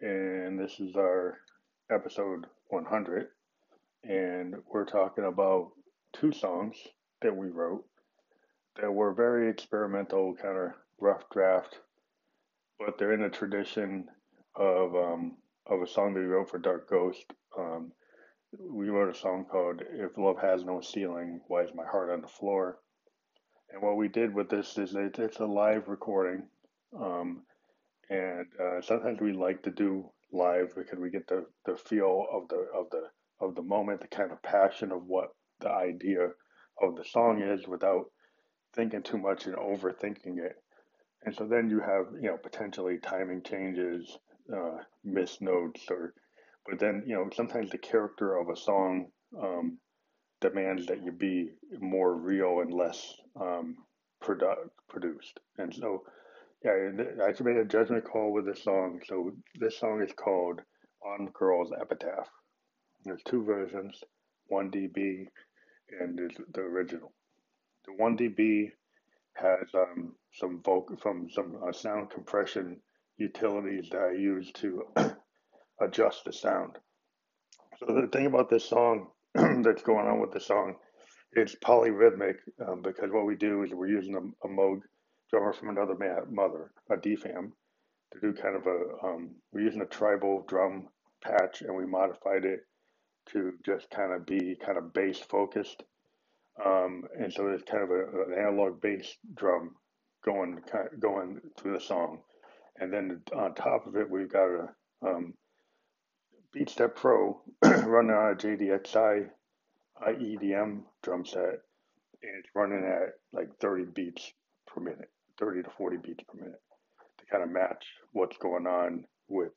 and this is our episode 100. And we're talking about two songs that we wrote that were very experimental, kind of rough draft, but they're in the tradition of um, of a song that we wrote for Dark Ghost. Um, we wrote a song called "If Love Has No Ceiling, Why Is My Heart on the Floor." And what we did with this is it, it's a live recording, um, and uh, sometimes we like to do live because we get the, the feel of the of the of the moment, the kind of passion of what the idea of the song is without thinking too much and overthinking it. And so then you have, you know, potentially timing changes, uh, missed notes, or, but then, you know, sometimes the character of a song um, demands that you be more real and less um, produ- produced. And so, yeah, I just made a judgment call with this song. So this song is called On Girl's Epitaph. There's two versions, 1dB and there's the original. The 1dB has um, some vocal, from some uh, sound compression utilities that I use to adjust the sound. So the thing about this song that's going on with the song, it's polyrhythmic um, because what we do is we're using a, a Moog drummer from another mother, a DFAM, to do kind of a, um, we're using a tribal drum patch and we modified it to just kind of be kind of bass focused. Um, and so there's kind of a, an analog bass drum going going through the song, and then on top of it we've got a um, BeatStep Pro running on a JDXI EDM drum set, and it's running at like 30 beats per minute, 30 to 40 beats per minute, to kind of match what's going on with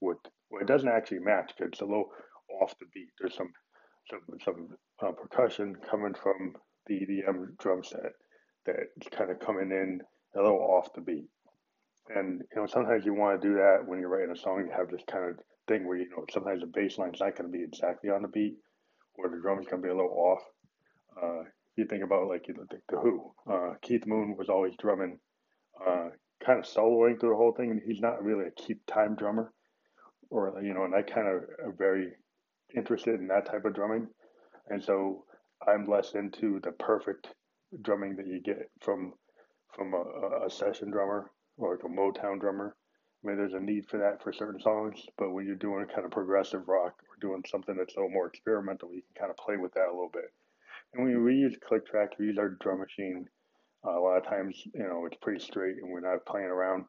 with. Well, it doesn't actually match because it's a little off the beat. There's some some some uh, percussion coming from the EDM drum set that's kind of coming in a little off the beat. And you know, sometimes you want to do that when you're writing a song. You have this kind of thing where you know sometimes the bass line's not going to be exactly on the beat, or the drum's going to be a little off. Uh, you think about like you know, the, the Who, uh, Keith Moon was always drumming, uh, kind of soloing through the whole thing, and he's not really a keep time drummer, or you know, and I kind of are very interested in that type of drumming, and so I'm less into the perfect drumming that you get from from a, a session drummer or like a Motown drummer. I mean, there's a need for that for certain songs, but when you're doing kind of progressive rock or doing something that's a little more experimental, you can kind of play with that a little bit. And when we use click tracks, we use our drum machine. Uh, a lot of times, you know, it's pretty straight and we're not playing around.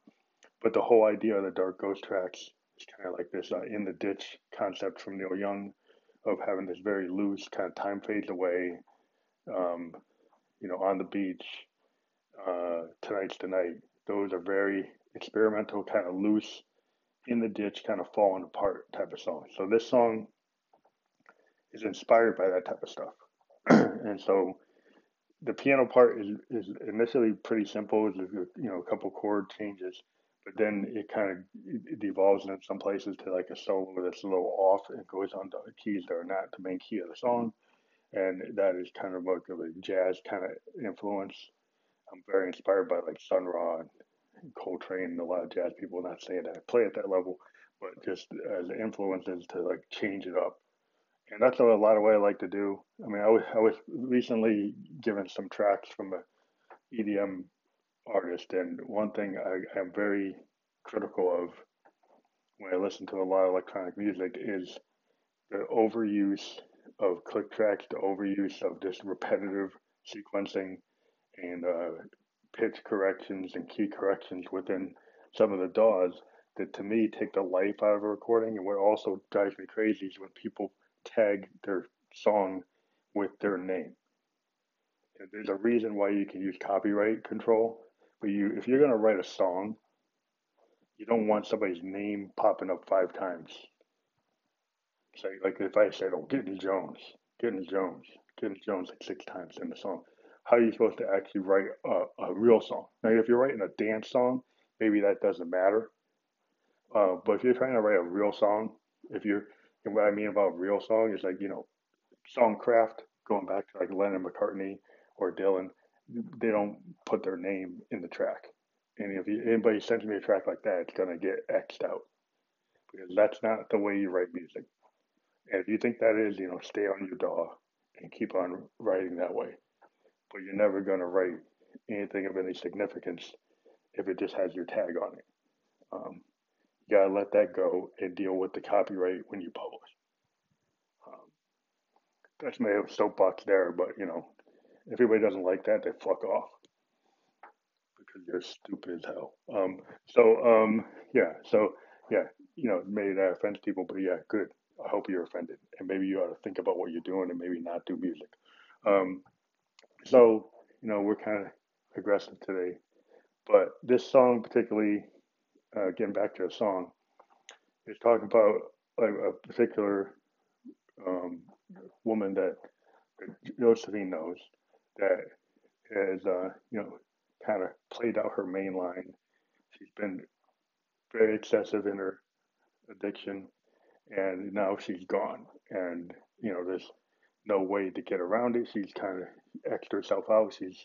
But the whole idea of the Dark Ghost tracks is kind of like this uh, in the ditch concept from Neil Young of having this very loose kind of time fades away, um, you know, on the beach, uh, tonight's the night. Those are very experimental, kind of loose, in the ditch, kind of falling apart type of song. So this song is inspired by that type of stuff, and so the piano part is is initially pretty simple. It's you know a couple chord changes but then it kind of it evolves in some places to like a solo that's a little off and goes on to keys that are not the main key of the song, and that is kind of like a jazz kind of influence. I'm very inspired by like Sun Ra and Coltrane and a lot of jazz people. Not saying that I play at that level, but just as influences to like change it up. And that's a lot of what I like to do. I mean, I was, I was recently given some tracks from a EDM artist, and one thing I am very critical of when I listen to a lot of electronic music is the overuse of click tracks, the overuse of this repetitive sequencing and uh, pitch corrections and key corrections within some of the DAWs that to me take the life out of a recording. And what also drives me crazy is when people tag their song with their name. There's a reason why you can use copyright control but you, if you're gonna write a song, you don't want somebody's name popping up five times. Say like if I said, "Oh, Gittens Jones, Gittens Jones, Gittens Jones," like six times in the song. How are you supposed to actually write a, a real song? Now, if you're writing a dance song, maybe that doesn't matter. Uh, but if you're trying to write a real song, if you're, and what I mean about real song is like you know, songcraft, going back to like Lennon McCartney or Dylan, they don't put their name in the track. And if you, anybody sends me a track like that, it's gonna get xed out because that's not the way you write music. And if you think that is, you know, stay on your DAW and keep on writing that way. But you're never gonna write anything of any significance if it just has your tag on it. Um, you gotta let that go and deal with the copyright when you publish. Um, that's my soapbox there, but you know, if everybody doesn't like that, they fuck off because you're stupid as hell. Um, so um, yeah, so yeah, you know, maybe that offends people, but yeah, good. I hope you're offended, and maybe you ought to think about what you're doing and maybe not do music. Um, so you know, we're kind of aggressive today, but this song particularly, uh, getting back to a song, is talking about a particular um, woman that, Josephine knows that has uh, you know kind of played out her main line. She's been very excessive in her addiction, and now she's gone. And you know, there's no way to get around it. She's kind of xed herself out. She's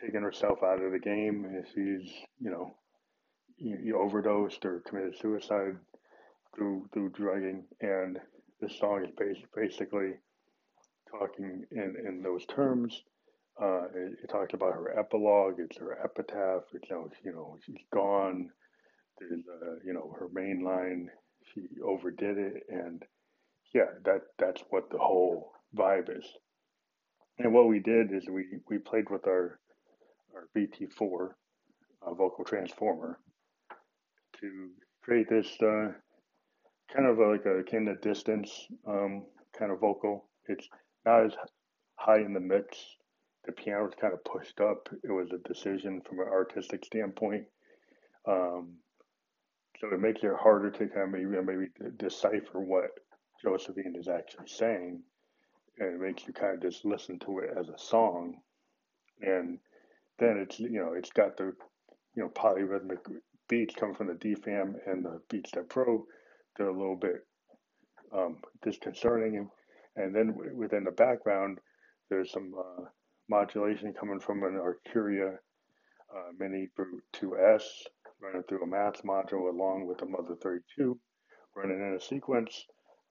taken herself out of the game, she's you know, you, you overdosed or committed suicide through through drugging. And this song is basically talking in in those terms uh, it, it talks about her epilogue. It's her epitaph. It's you know, you know she's gone. There's uh, you know her main line. She overdid it, and yeah, that that's what the whole vibe is. And what we did is we we played with our our VT4 uh, vocal transformer to create this uh, kind of like a kind of distance um, kind of vocal. It's not as high in the mix the piano was kind of pushed up. It was a decision from an artistic standpoint. Um, so it makes it harder to kind of maybe, maybe decipher what Josephine is actually saying. And it makes you kind of just listen to it as a song. And then it's, you know, it's got the, you know, polyrhythmic beats coming from the DFAM and the BeatStep Pro. They're a little bit um, disconcerting. And, then within the background, there's some uh, modulation coming from an Arturia uh, Mini Brute 2S, running through a math module along with a Mother 32, running in a sequence,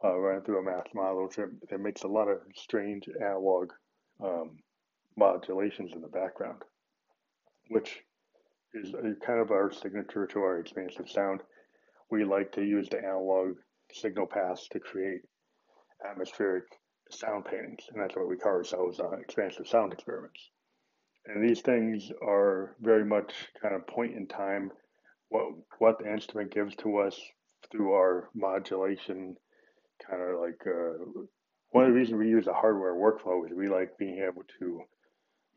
uh, running through a math module that makes a lot of strange analog um, modulations in the background, which is kind of our signature to our expansive sound. We like to use the analog signal paths to create atmospheric sound paintings, and that's what we call ourselves uh, expansive sound experiments. And these things are very much kind of point in time what what the instrument gives to us through our modulation, kind of like uh, one of the reasons we use a hardware workflow is we like being able to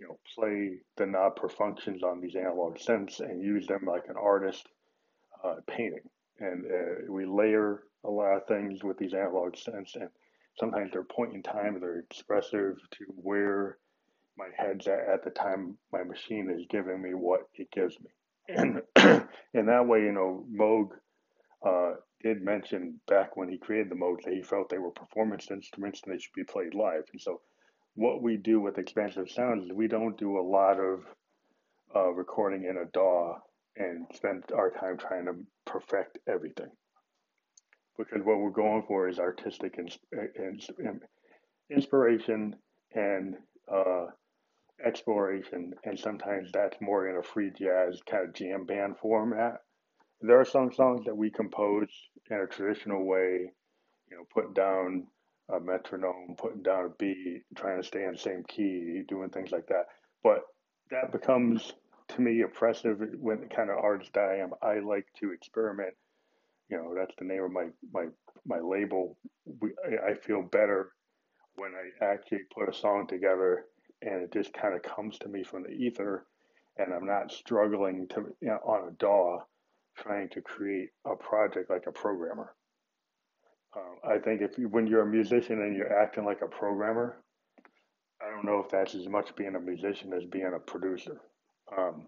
you know play the knob per functions on these analog synths and use them like an artist uh, painting. And uh, we layer a lot of things with these analog synths and sometimes they're point in time, they're expressive to where my head's at at the time my machine is giving me what it gives me. And in that way, you know, Moog uh, did mention back when he created the Moogs that he felt they were performance instruments and they should be played live. And so, what we do with expansive sounds is we don't do a lot of uh, recording in a DAW and spend our time trying to perfect everything because what we're going for is artistic inspiration and uh, exploration, and sometimes that's more in a free jazz kind of jam band format. There are some songs that we compose in a traditional way, you know, put down a metronome, putting down a beat, trying to stay in the same key, doing things like that. But that becomes to me oppressive when the kind of artist I am. I like to experiment you know that's the name of my my my label. We, I feel better when I actually put a song together and it just kind of comes to me from the ether, and I'm not struggling to you know, on a DAW trying to create a project like a programmer. Um, I think if you, when you're a musician and you're acting like a programmer, I don't know if that's as much being a musician as being a producer. Um,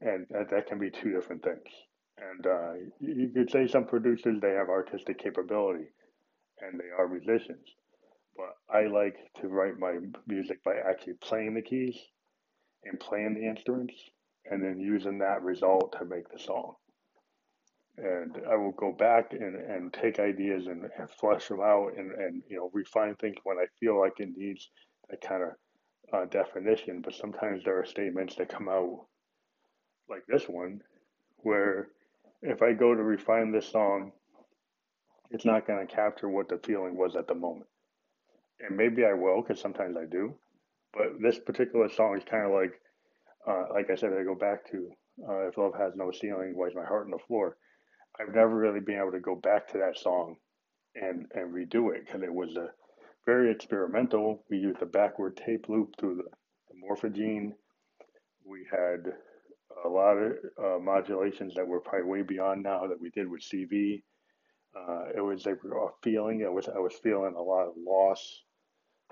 and that, that can be two different things. And uh, you could say some producers they have artistic capability, and they are musicians. But I like to write my music by actually playing the keys and playing the instruments, and then using that result to make the song. And I will go back and, and take ideas and, and flesh them out and, and you know refine things when I feel like it needs that kind of uh, definition. But sometimes there are statements that come out like this one, where if I go to refine this song, it's not going to capture what the feeling was at the moment. And maybe I will, because sometimes I do. But this particular song is kind of like, uh, like I said, I go back to uh, If Love Has No Ceiling, Why Is My Heart on the Floor? I've never really been able to go back to that song and, and redo it because it was a very experimental. We used a backward tape loop through the, the Morphagene. We had a lot of uh, modulations that were probably way beyond now that we did with CV. Uh, it was a, a feeling. I was I was feeling a lot of loss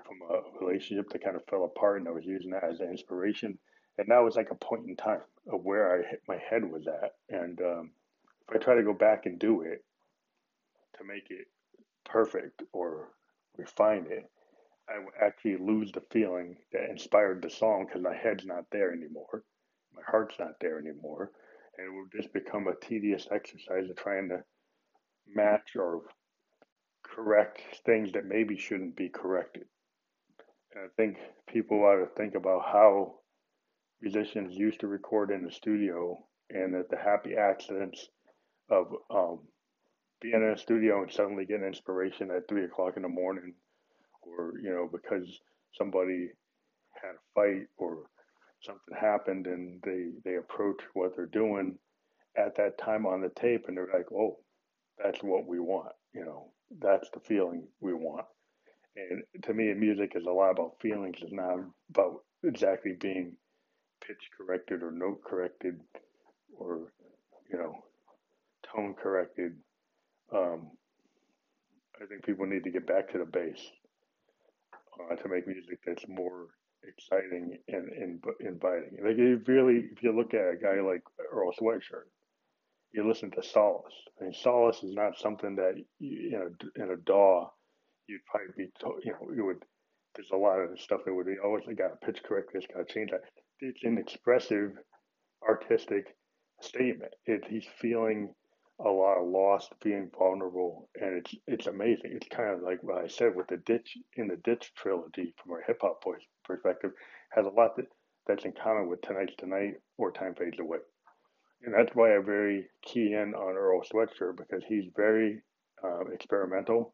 from a relationship that kind of fell apart, and I was using that as an inspiration. And that was like a point in time of where I hit, my head was at. And um, if I try to go back and do it to make it perfect or refine it, I actually lose the feeling that inspired the song because my head's not there anymore my heart's not there anymore. And it will just become a tedious exercise of trying to match or correct things that maybe shouldn't be corrected. And I think people ought to think about how musicians used to record in the studio and that the happy accidents of um, being in a studio and suddenly getting inspiration at three o'clock in the morning, or you know because somebody had a fight or something happened and they they approach what they're doing at that time on the tape and they're like oh that's what we want you know that's the feeling we want. And to me music is a lot about feelings. It's not about exactly being pitch corrected or note corrected or you know tone corrected um, i think people need to get back to the base uh, to make music that's more exciting and, and inviting. Like if really, if you look at a guy like Earl Sweatshirt, you listen to Solace. I mean, Solace is not something that you, in a in a DAW you'd probably be, you know, you would. There's a lot of stuff that would be always oh, got to pitch correct this, got to change that. It's an expressive, artistic statement. It, he's feeling a lot of loss, being vulnerable, and it's it's amazing. It's kind of like what I said with the ditch in the ditch trilogy from a hip hop voice perspective has a lot that, that's in common with Tonight's Tonight or Time Fades Away. And that's why I very key in on Earl Sweatshirt because he's very um, experimental.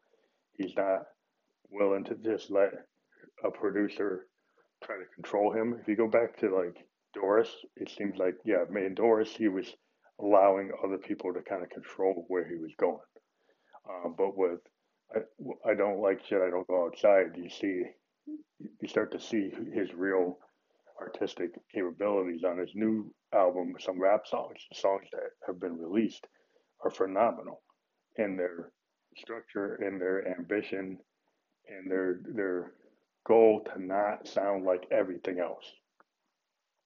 He's not willing to just let a producer try to control him. If you go back to like Doris, it seems like, yeah, in Doris, he was allowing other people to kind of control where he was going. Um, but with I, I don't like shit. I don't go outside. You see you start to see his real artistic capabilities on his new album. Some rap songs, the songs that have been released, are phenomenal in their structure, in their ambition, and their their goal to not sound like everything else.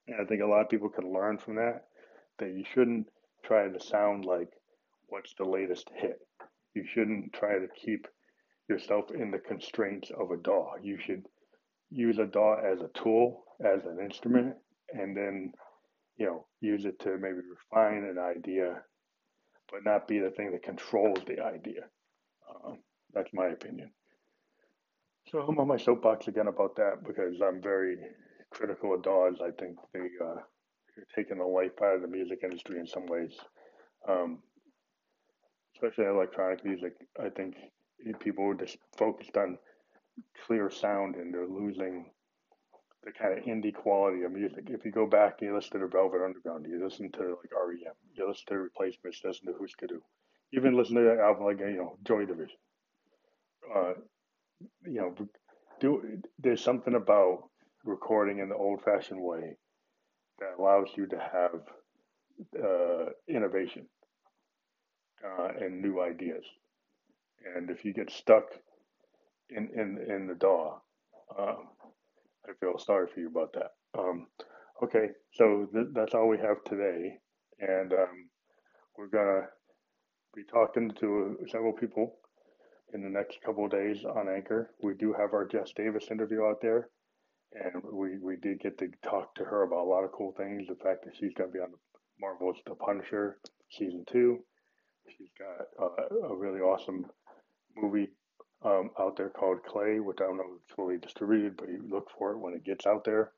And I think a lot of people can learn from that. That you shouldn't try to sound like what's the latest hit. You shouldn't try to keep yourself in the constraints of a DAW. You should use a DAW as a tool, as an instrument, and then, you know, use it to maybe refine an idea, but not be the thing that controls the idea. Um, that's my opinion. So I'm on my soapbox again about that because I'm very critical of DAWs. I think they uh, are taking the life out of the music industry in some ways. Um, especially electronic music. I think people are just focused on clear sound and they're losing the kind of indie quality of music. If you go back and you listen to Velvet Underground, you listen to like REM, you listen to Replacements, listen to Husker Du, even listen to that album like you know Joy Division. Uh, you know, do there's something about recording in the old-fashioned way that allows you to have uh, innovation uh, and new ideas. And if you get stuck in in in the DAW. Um, I feel sorry for you about that. Um, okay, so th- that's all we have today, and um, we're gonna be talking to several people in the next couple of days on Anchor. We do have our Jess Davis interview out there, and we we did get to talk to her about a lot of cool things. The fact that she's going to be on the Marvel's The Punisher season two. She's got uh, a really awesome movie um, out there called Clay, which I don't know if it's fully distributed, but you look for it when it gets out there.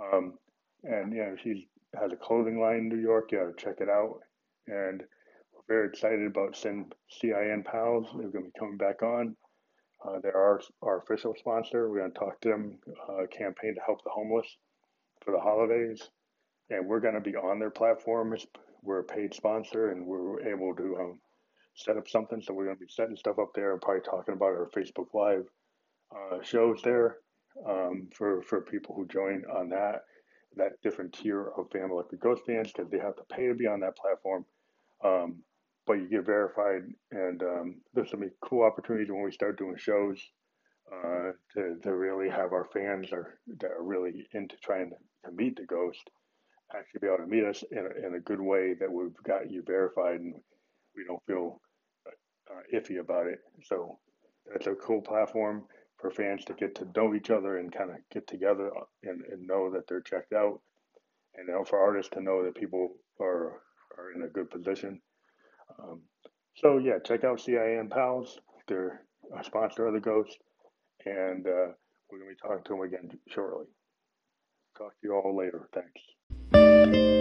Um, and yeah, she has a clothing line in New York. You got to check it out. And we're very excited about Sin CIN Pals. They're going to be coming back on. Uh, they're our, our official sponsor. We're going to talk to them, uh, campaign to help the homeless for the holidays. And we're going to be on their platform. We're a paid sponsor and we're able to um, set up something. So we're going to be setting stuff up there and probably talking about our Facebook Live uh, shows there um, for, for people who join on that that different tier of Family Electric Ghost fans because they have to pay to be on that platform. Um, but you get verified, and um, there's some cool opportunities when we start doing shows uh, to, to really have our fans are, that are really into trying to, meet the ghost actually be able to meet us in a, in a good way that we've got you verified and we don't feel uh, iffy about it. So that's a cool platform for fans to get to know each other and kind of get together and, and know that they're checked out, and know, for artists to know that people are are in a good position. Um, so yeah, check out CIN Pals. They're a sponsor of the Ghost, and uh, we're gonna be talking to them again shortly. Talk to you all later. Thanks.